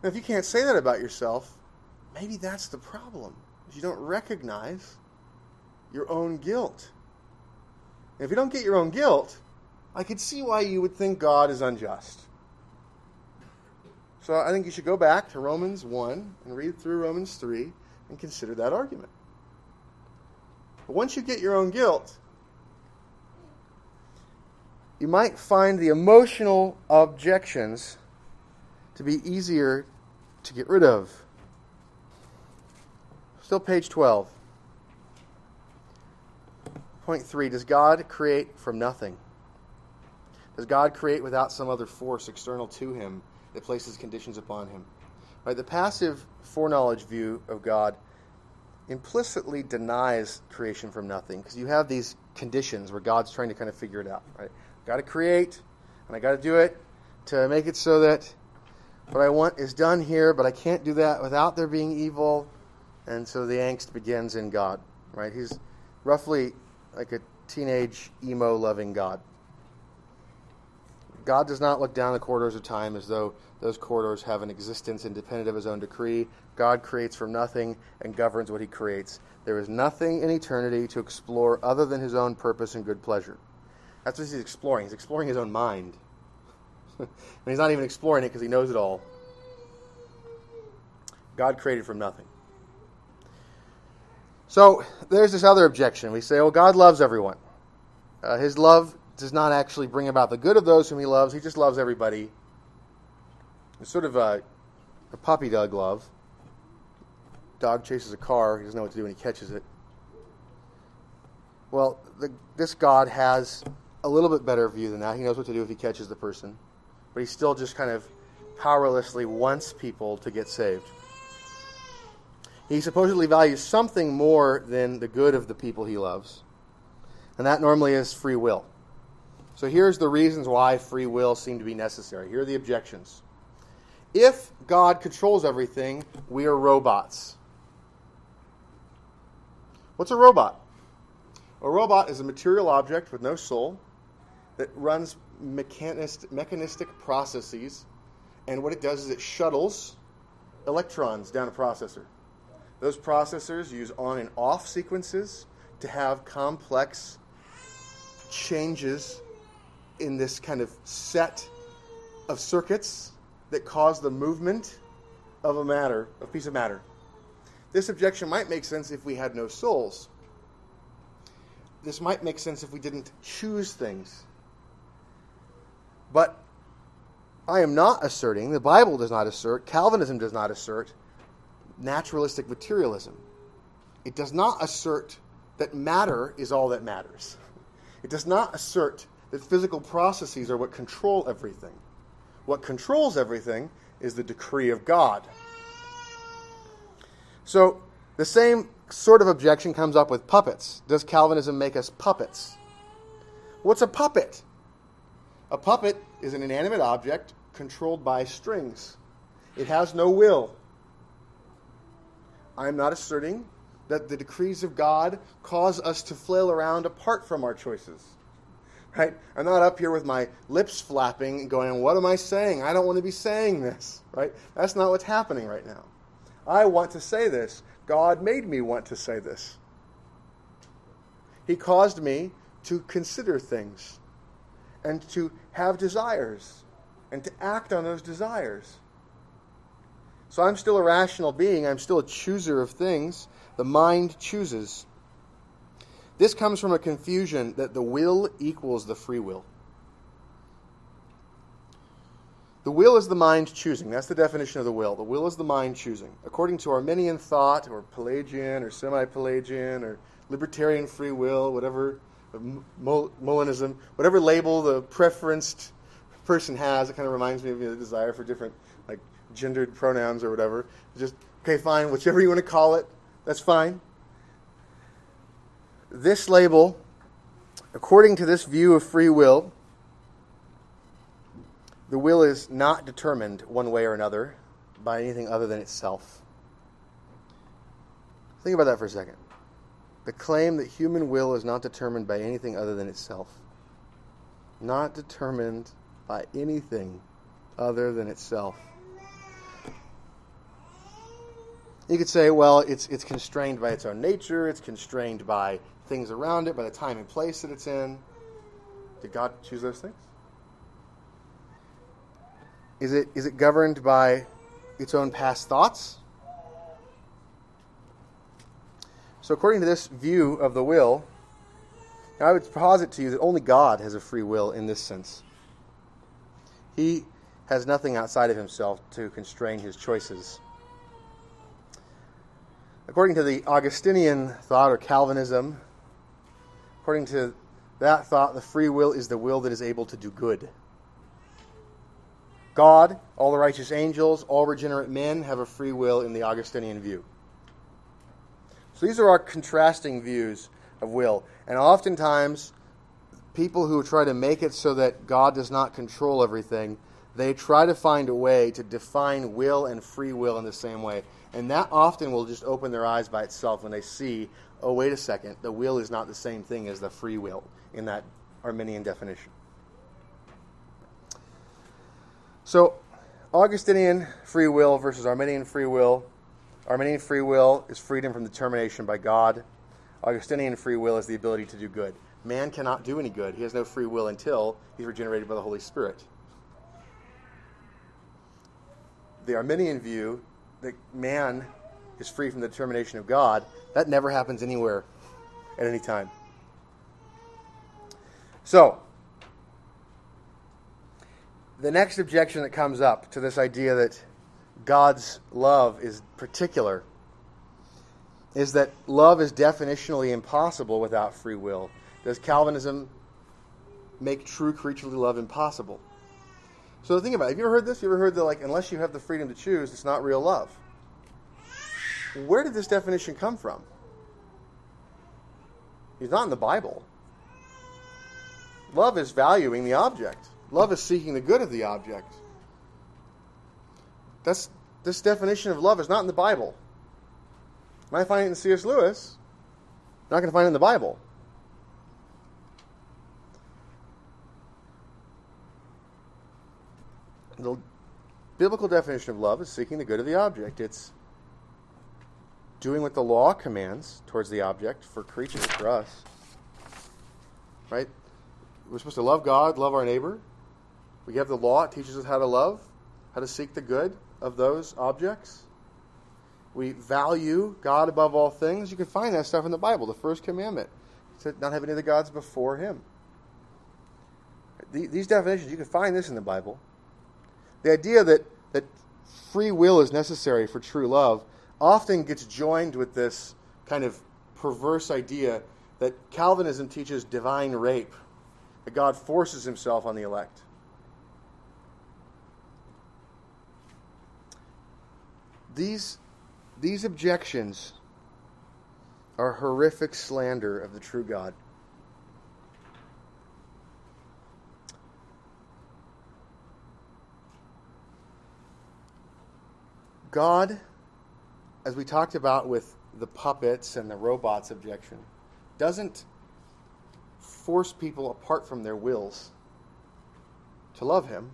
Now, if you can't say that about yourself, maybe that's the problem. You don't recognize your own guilt. And if you don't get your own guilt, I could see why you would think God is unjust. So I think you should go back to Romans 1 and read through Romans 3 and consider that argument. But once you get your own guilt, you might find the emotional objections to be easier to get rid of. Still, page 12. Point 3 Does God create from nothing? Does God create without some other force external to him that places conditions upon him? Right? The passive foreknowledge view of God implicitly denies creation from nothing because you have these conditions where God's trying to kind of figure it out. Right? Got to create, and I got to do it to make it so that what I want is done here, but I can't do that without there being evil, and so the angst begins in God. Right? He's roughly like a teenage emo loving God. God does not look down the corridors of time as though those corridors have an existence independent of his own decree. God creates from nothing and governs what he creates. There is nothing in eternity to explore other than his own purpose and good pleasure. That's what he's exploring. He's exploring his own mind. and he's not even exploring it because he knows it all. God created from nothing. So there's this other objection. We say, oh, God loves everyone. Uh, his love does not actually bring about the good of those whom he loves. He just loves everybody. It's sort of a, a puppy dog love. Dog chases a car. He doesn't know what to do when he catches it. Well, the, this God has a little bit better view than that. He knows what to do if he catches the person. But he still just kind of powerlessly wants people to get saved. He supposedly values something more than the good of the people he loves. And that normally is free will. So here's the reasons why free will seem to be necessary. Here are the objections. If God controls everything, we are robots. What's a robot? A robot is a material object with no soul that runs mechanistic processes, and what it does is it shuttles electrons down a processor. Those processors use on and off sequences to have complex changes in this kind of set of circuits that cause the movement of a matter, a piece of matter. This objection might make sense if we had no souls. This might make sense if we didn't choose things. But I am not asserting, the Bible does not assert, Calvinism does not assert naturalistic materialism. It does not assert that matter is all that matters. It does not assert that physical processes are what control everything. What controls everything is the decree of God. So, the same sort of objection comes up with puppets. Does Calvinism make us puppets? What's a puppet? A puppet is an inanimate object controlled by strings. It has no will. I'm not asserting that the decrees of God cause us to flail around apart from our choices right? I'm not up here with my lips flapping and going, What am I saying? I don't want to be saying this, right? That's not what's happening right now. I want to say this. God made me want to say this. He caused me to consider things and to have desires and to act on those desires. So I'm still a rational being. I'm still a chooser of things. The mind chooses. This comes from a confusion that the will equals the free will. The will is the mind choosing. That's the definition of the will. The will is the mind choosing. According to Arminian thought, or Pelagian, or semi Pelagian, or libertarian free will, whatever, Molinism, whatever label the preferenced person has, it kind of reminds me of the desire for different like gendered pronouns or whatever. Just, okay, fine, whichever you want to call it, that's fine this label, according to this view of free will, the will is not determined one way or another by anything other than itself. Think about that for a second. The claim that human will is not determined by anything other than itself. Not determined by anything other than itself. You could say, well, it's, it's constrained by its own nature, it's constrained by things around it, by the time and place that it's in. Did God choose those things? Is it, is it governed by its own past thoughts? So, according to this view of the will, I would posit to you that only God has a free will in this sense. He has nothing outside of himself to constrain his choices. According to the Augustinian thought or Calvinism, According to that thought, the free will is the will that is able to do good. God, all the righteous angels, all regenerate men have a free will in the Augustinian view. So these are our contrasting views of will. And oftentimes, people who try to make it so that God does not control everything, they try to find a way to define will and free will in the same way. And that often will just open their eyes by itself when they see, oh, wait a second, the will is not the same thing as the free will in that Arminian definition. So, Augustinian free will versus Arminian free will. Arminian free will is freedom from determination by God. Augustinian free will is the ability to do good. Man cannot do any good. He has no free will until he's regenerated by the Holy Spirit. The Arminian view that man is free from the determination of God, that never happens anywhere at any time. So, the next objection that comes up to this idea that God's love is particular is that love is definitionally impossible without free will. Does Calvinism make true creaturely love impossible? So think about it. Have you ever heard this? You ever heard that like unless you have the freedom to choose, it's not real love? Where did this definition come from? It's not in the Bible. Love is valuing the object. Love is seeking the good of the object. That's this definition of love is not in the Bible. You might find it in C.S. Lewis. You're not going to find it in the Bible. The biblical definition of love is seeking the good of the object. It's doing what the law commands towards the object for creatures, for us. Right? We're supposed to love God, love our neighbor. We have the law, it teaches us how to love, how to seek the good of those objects. We value God above all things. You can find that stuff in the Bible. The first commandment to not have any other gods before Him. These definitions, you can find this in the Bible. The idea that, that free will is necessary for true love often gets joined with this kind of perverse idea that Calvinism teaches divine rape, that God forces himself on the elect. These, these objections are horrific slander of the true God. God, as we talked about with the puppets and the robots objection, doesn't force people apart from their wills to love Him.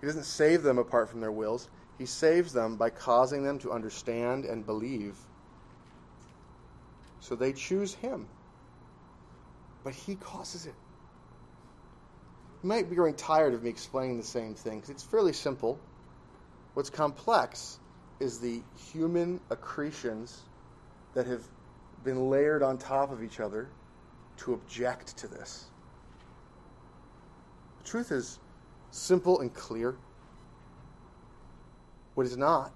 He doesn't save them apart from their wills. He saves them by causing them to understand and believe. So they choose Him. But He causes it. You might be growing tired of me explaining the same thing because it's fairly simple. What's complex is the human accretions that have been layered on top of each other to object to this. The truth is simple and clear. What is not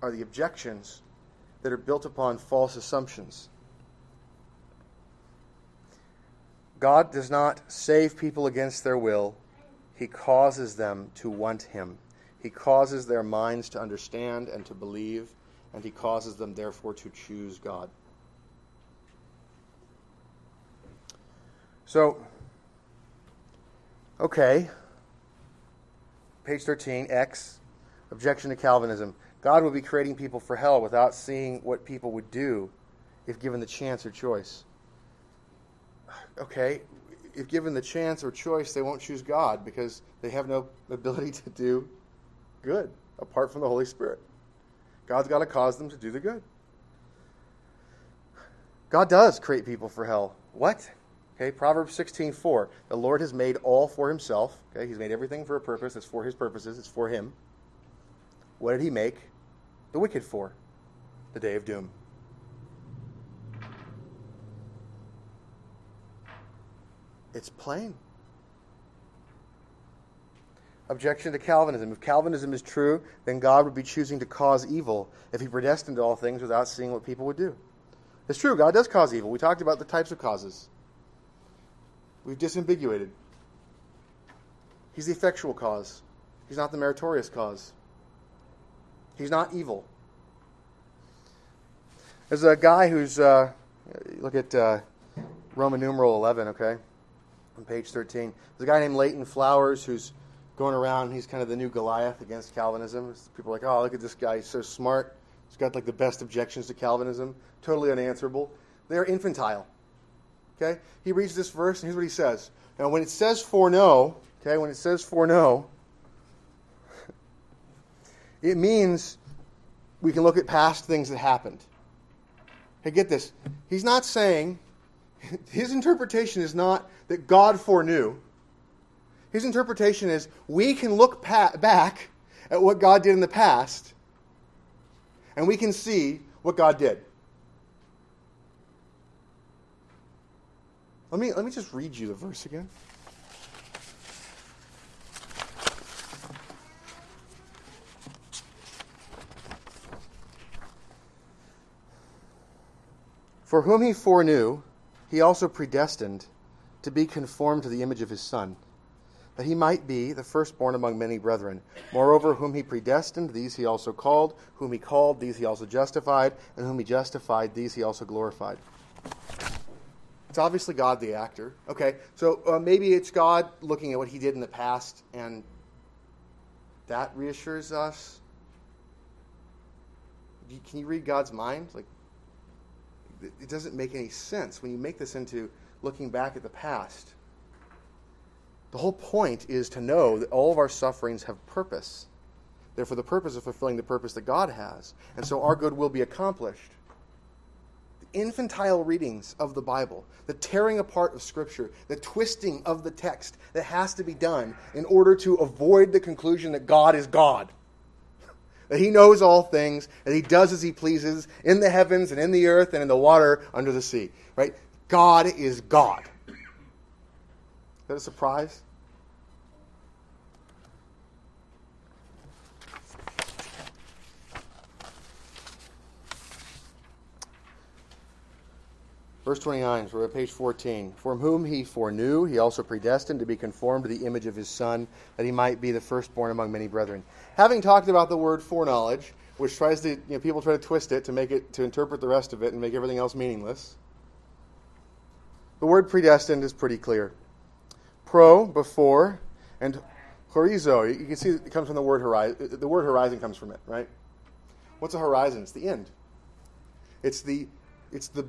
are the objections that are built upon false assumptions. God does not save people against their will, He causes them to want Him. He causes their minds to understand and to believe, and He causes them, therefore, to choose God. So, okay. Page 13, X. Objection to Calvinism. God would be creating people for hell without seeing what people would do if given the chance or choice. Okay, if given the chance or choice, they won't choose God because they have no ability to do good apart from the Holy Spirit. God's got to cause them to do the good. God does create people for hell. What? Okay, Proverbs 16:4. The Lord has made all for himself. Okay, he's made everything for a purpose. It's for his purposes. It's for him. What did he make the wicked for? The day of doom. It's plain. Objection to Calvinism. If Calvinism is true, then God would be choosing to cause evil if he predestined all things without seeing what people would do. It's true, God does cause evil. We talked about the types of causes. We've disambiguated. He's the effectual cause. He's not the meritorious cause. He's not evil. There's a guy who's, uh, look at uh, Roman numeral 11, okay, on page 13. There's a guy named Leighton Flowers who's going around. He's kind of the new Goliath against Calvinism. People are like, oh, look at this guy. He's so smart. He's got like the best objections to Calvinism. Totally unanswerable. They're infantile. Okay? He reads this verse, and here's what he says. Now, when it says foreknow, okay, when it says foreknow, it means we can look at past things that happened. Hey, get this. He's not saying, his interpretation is not that God foreknew. His interpretation is we can look back at what God did in the past and we can see what God did. Let me, let me just read you the verse again. For whom he foreknew, he also predestined to be conformed to the image of his Son, that he might be the firstborn among many brethren. Moreover, whom he predestined, these he also called. Whom he called, these he also justified. And whom he justified, these he also glorified. It's obviously God the actor. Okay, so uh, maybe it's God looking at what he did in the past, and that reassures us. Can you read God's mind? Like, it doesn't make any sense when you make this into looking back at the past. The whole point is to know that all of our sufferings have purpose. They're for the purpose of fulfilling the purpose that God has. And so our good will be accomplished. The infantile readings of the Bible, the tearing apart of Scripture, the twisting of the text that has to be done in order to avoid the conclusion that God is God that he knows all things, that he does as he pleases in the heavens and in the earth and in the water under the sea. Right? God is God. That a surprise? Verse 29, so we're at page 14. From whom he foreknew, he also predestined to be conformed to the image of his Son, that he might be the firstborn among many brethren. Having talked about the word foreknowledge, which tries to, you know, people try to twist it to make it, to interpret the rest of it and make everything else meaningless, the word predestined is pretty clear. Pro, before, and horizo, you can see it comes from the word horizon. The word horizon comes from it, right? What's a horizon? It's the end. It's the, it's the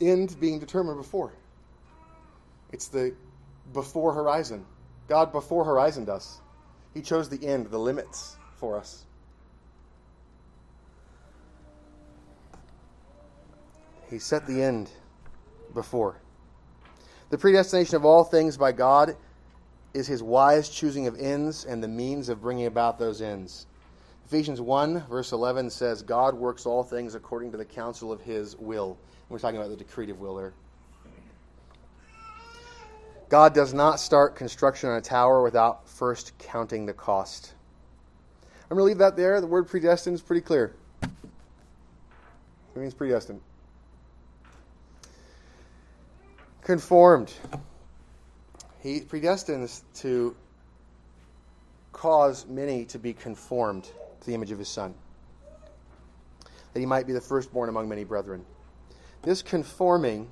end being determined before. It's the before horizon. God before horizoned us. He chose the end, the limits for us. He set the end before. The predestination of all things by God is his wise choosing of ends and the means of bringing about those ends. Ephesians 1, verse 11 says, God works all things according to the counsel of his will. We're talking about the decretive will there. God does not start construction on a tower without first counting the cost. I'm going to leave that there. The word predestined is pretty clear. It means predestined. Conformed. He predestines to cause many to be conformed to the image of his Son, that he might be the firstborn among many brethren. This conforming,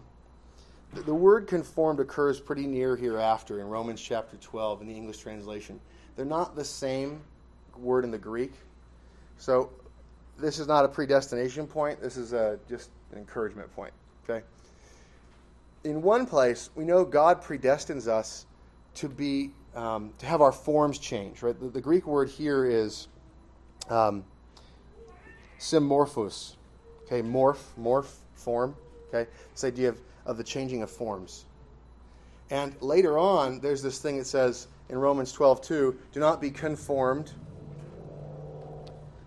the word conformed occurs pretty near hereafter in Romans chapter 12 in the English translation. They're not the same word in the Greek. So this is not a predestination point. This is a, just an encouragement point. Okay? In one place, we know God predestines us to be um, to have our forms change. Right? The, the Greek word here is um, symorphos. Okay, morph, morph, form. Okay, this idea of, of the changing of forms. And later on, there's this thing that says in Romans 12, 2, do not be conformed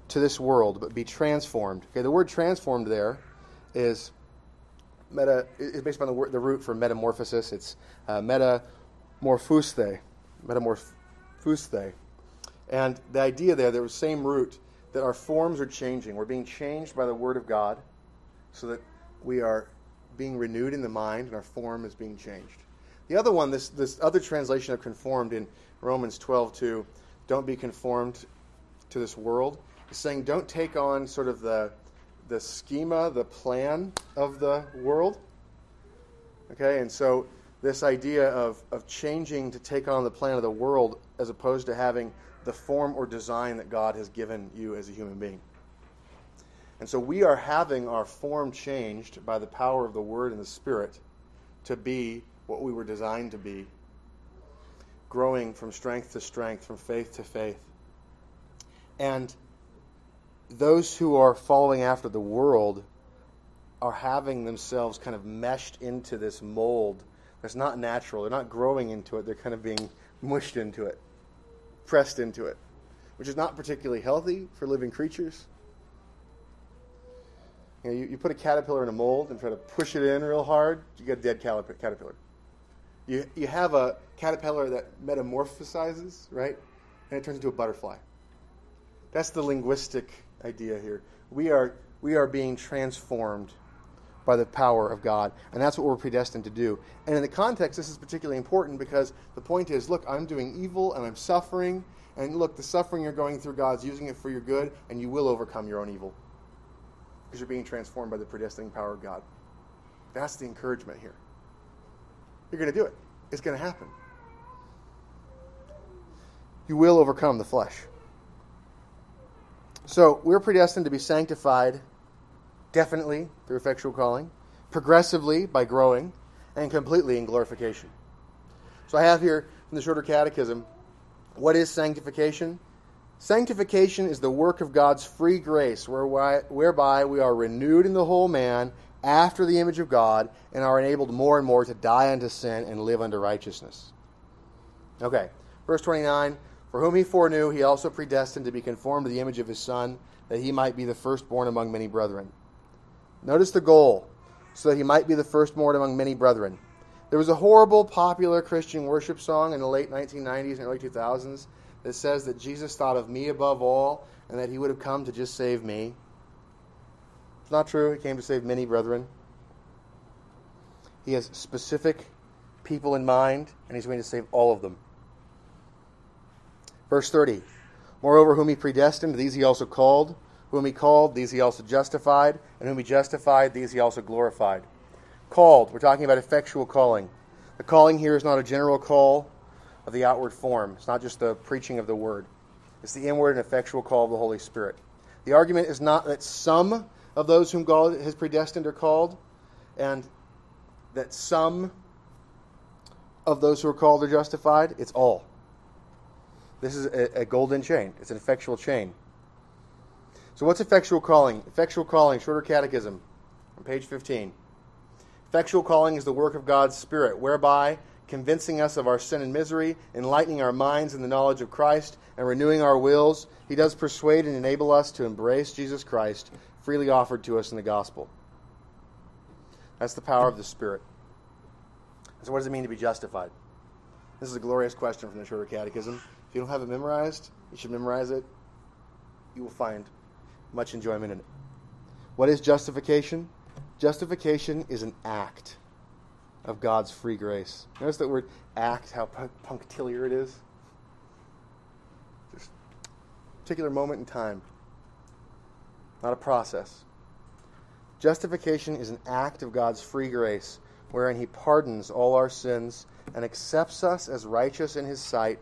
to this world, but be transformed. Okay, the word transformed there is meta is based on the the root for metamorphosis. It's uh, metamorphousthe, metamorphousthe, and the idea there, was same root that our forms are changing. We're being changed by the Word of God, so that we are being renewed in the mind and our form is being changed. The other one, this, this other translation of conformed in Romans 12 2, don't be conformed to this world. is saying don't take on sort of the the schema, the plan of the world. Okay, and so this idea of, of changing to take on the plan of the world as opposed to having the form or design that God has given you as a human being. And so we are having our form changed by the power of the Word and the Spirit to be what we were designed to be, growing from strength to strength, from faith to faith. And those who are following after the world are having themselves kind of meshed into this mold that's not natural. They're not growing into it, they're kind of being mushed into it, pressed into it, which is not particularly healthy for living creatures. You, know, you, you, put a caterpillar in a mold and try to push it in real hard, you get a dead caterpillar. You, you have a caterpillar that metamorphosizes, right? And it turns into a butterfly. That's the linguistic idea here. We are, we are being transformed by the power of God. And that's what we're predestined to do. And in the context, this is particularly important because the point is look, I'm doing evil and I'm suffering. And look, the suffering you're going through, God's using it for your good, and you will overcome your own evil because you're being transformed by the predestining power of God. That's the encouragement here. You're going to do it, it's going to happen. You will overcome the flesh. So we're predestined to be sanctified definitely through effectual calling, progressively by growing, and completely in glorification. So I have here from the Shorter Catechism what is sanctification? Sanctification is the work of God's free grace, whereby we are renewed in the whole man after the image of God and are enabled more and more to die unto sin and live unto righteousness. Okay, verse 29 For whom he foreknew, he also predestined to be conformed to the image of his Son, that he might be the firstborn among many brethren. Notice the goal, so that he might be the firstborn among many brethren. There was a horrible popular Christian worship song in the late 1990s and early 2000s that says that Jesus thought of me above all and that he would have come to just save me. It's not true. He came to save many brethren. He has specific people in mind, and he's going to save all of them. Verse 30 Moreover, whom he predestined, these he also called. Whom he called, these he also justified. And whom he justified, these he also glorified. Called, we're talking about effectual calling. The calling here is not a general call of the outward form, it's not just the preaching of the word, it's the inward and effectual call of the Holy Spirit. The argument is not that some of those whom God has predestined are called, and that some of those who are called are justified. It's all. This is a, a golden chain, it's an effectual chain. So, what's effectual calling? Effectual calling, shorter catechism, on page 15. Effectual calling is the work of God's Spirit, whereby, convincing us of our sin and misery, enlightening our minds in the knowledge of Christ, and renewing our wills, He does persuade and enable us to embrace Jesus Christ, freely offered to us in the gospel. That's the power of the Spirit. So, what does it mean to be justified? This is a glorious question from the Shorter Catechism. If you don't have it memorized, you should memorize it. You will find much enjoyment in it. What is justification? Justification is an act of God's free grace. Notice that word act, how punctiliar it is. Just a particular moment in time, not a process. Justification is an act of God's free grace, wherein He pardons all our sins and accepts us as righteous in His sight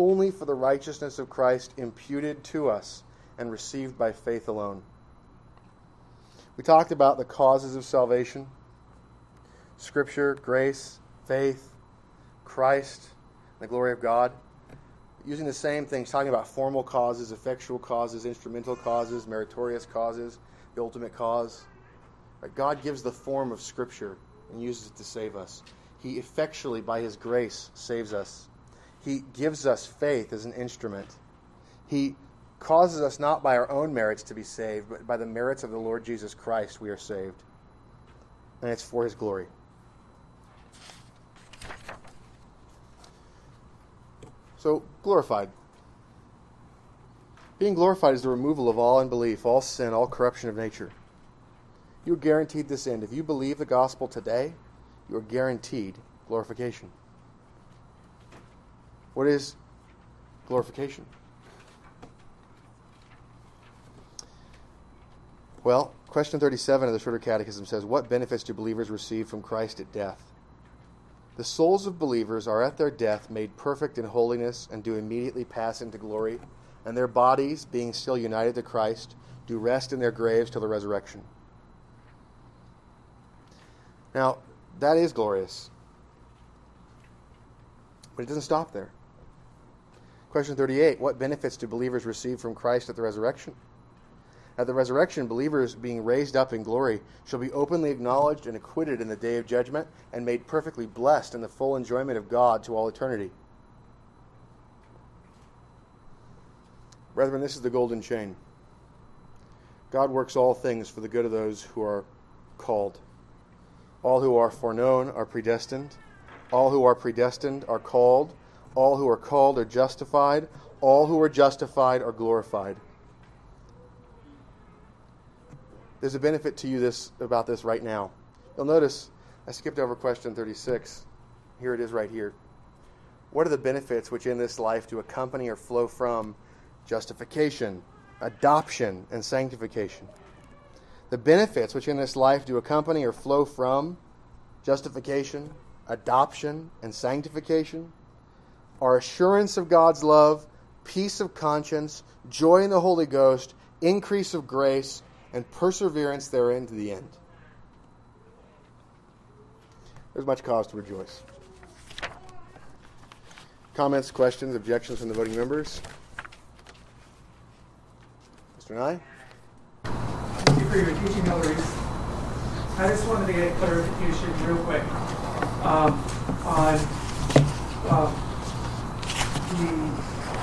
only for the righteousness of Christ imputed to us and received by faith alone. We talked about the causes of salvation Scripture, grace, faith, Christ, the glory of God. Using the same things, talking about formal causes, effectual causes, instrumental causes, meritorious causes, the ultimate cause. God gives the form of Scripture and uses it to save us. He effectually, by His grace, saves us. He gives us faith as an instrument. He causes us not by our own merits to be saved, but by the merits of the Lord Jesus Christ we are saved. And it's for his glory. So, glorified. Being glorified is the removal of all unbelief, all sin, all corruption of nature. You are guaranteed this end. If you believe the gospel today, you are guaranteed glorification. What is glorification? Well, question 37 of the Shorter Catechism says, What benefits do believers receive from Christ at death? The souls of believers are at their death made perfect in holiness and do immediately pass into glory, and their bodies, being still united to Christ, do rest in their graves till the resurrection. Now, that is glorious. But it doesn't stop there. Question 38 What benefits do believers receive from Christ at the resurrection? At the resurrection, believers being raised up in glory shall be openly acknowledged and acquitted in the day of judgment and made perfectly blessed in the full enjoyment of God to all eternity. Brethren, this is the golden chain. God works all things for the good of those who are called. All who are foreknown are predestined. All who are predestined are called. All who are called are justified. All who are justified are glorified. There's a benefit to you this about this right now. You'll notice I skipped over question 36. Here it is right here. What are the benefits which in this life do accompany or flow from justification, adoption, and sanctification? The benefits which in this life do accompany or flow from justification, adoption, and sanctification are assurance of God's love, peace of conscience, joy in the Holy Ghost, increase of grace, and perseverance therein to the end. There's much cause to rejoice. Comments, questions, objections from the voting members? Mr. Nye? Thank you for your teaching, Hilary. I just wanted to get clarification real quick um, on uh, the,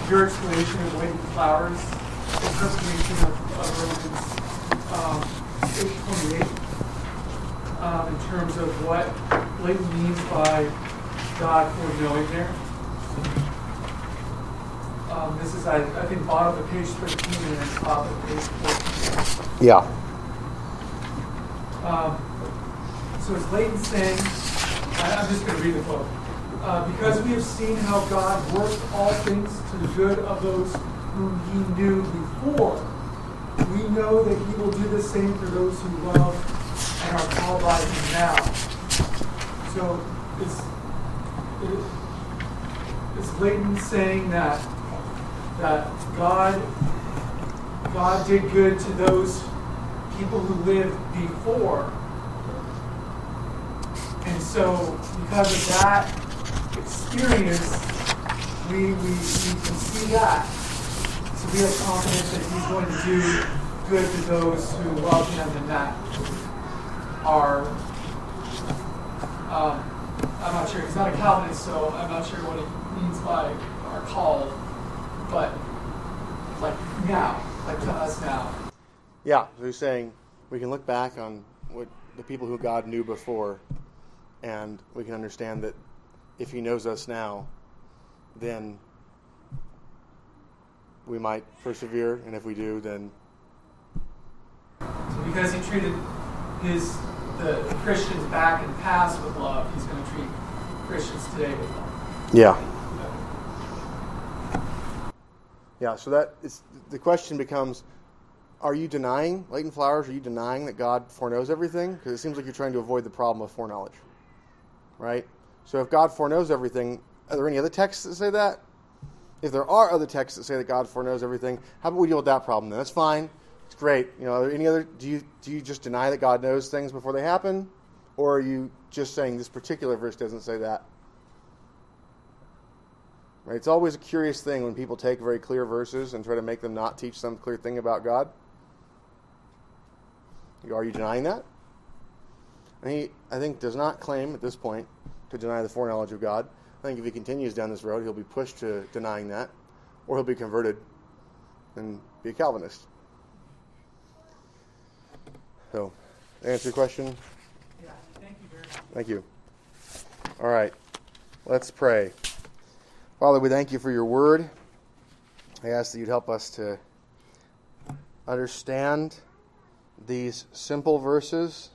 your explanation of Leighton Flowers, the explanation of, of Romans um, 828 um, in terms of what Leighton means by God foreknowing there. Um, this is, I, I think, bottom of page 13 and then top of page 14. Yeah. Um, so it's Leighton saying, I, I'm just going to read the quote. Uh, because we have seen how God worked all things to the good of those whom he knew before we know that he will do the same for those who love and are called by him now. So it's, it, it's Leighton saying that that God God did good to those people who lived before. And so because of that experience, we, we, we can see that So we have confidence that He's going to do good to those who love Him and that are. Um, I'm not sure. He's not a Calvinist, so I'm not sure what he means by are called, but like now, like to us now. Yeah, so he's saying we can look back on what the people who God knew before, and we can understand that if He knows us now, then we might persevere, and if we do, then. So because he treated his the Christians back in the past with love, he's going to treat Christians today with love. Yeah. Yeah. So that is the question becomes: Are you denying Leighton Flowers? Are you denying that God foreknows everything? Because it seems like you're trying to avoid the problem of foreknowledge, right? So if God foreknows everything, are there any other texts that say that? if there are other texts that say that God foreknows everything, how about we deal with that problem then? That's fine. It's great. You know, are there any other do you do you just deny that God knows things before they happen? Or are you just saying this particular verse doesn't say that? Right? It's always a curious thing when people take very clear verses and try to make them not teach some clear thing about God. Are you denying that? And he, I think, does not claim at this point to deny the foreknowledge of God. I think if he continues down this road, he'll be pushed to denying that, or he'll be converted and be a Calvinist. So, answer your question? Yeah, thank you very much. Thank you. All right, let's pray. Father, we thank you for your word. I ask that you'd help us to understand these simple verses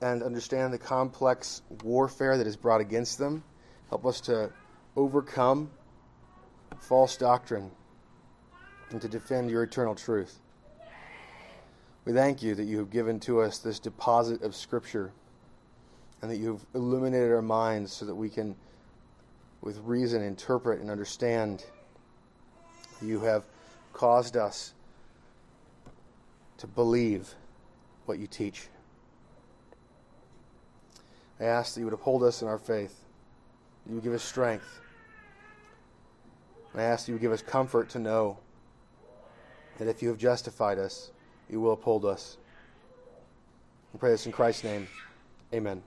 and understand the complex warfare that is brought against them. Help us to overcome false doctrine and to defend your eternal truth. We thank you that you have given to us this deposit of Scripture and that you have illuminated our minds so that we can, with reason, interpret and understand. You have caused us to believe what you teach. I ask that you would uphold us in our faith, that you would give us strength. I ask that you would give us comfort to know that if you have justified us, you will uphold us. We pray this in Christ's name. Amen.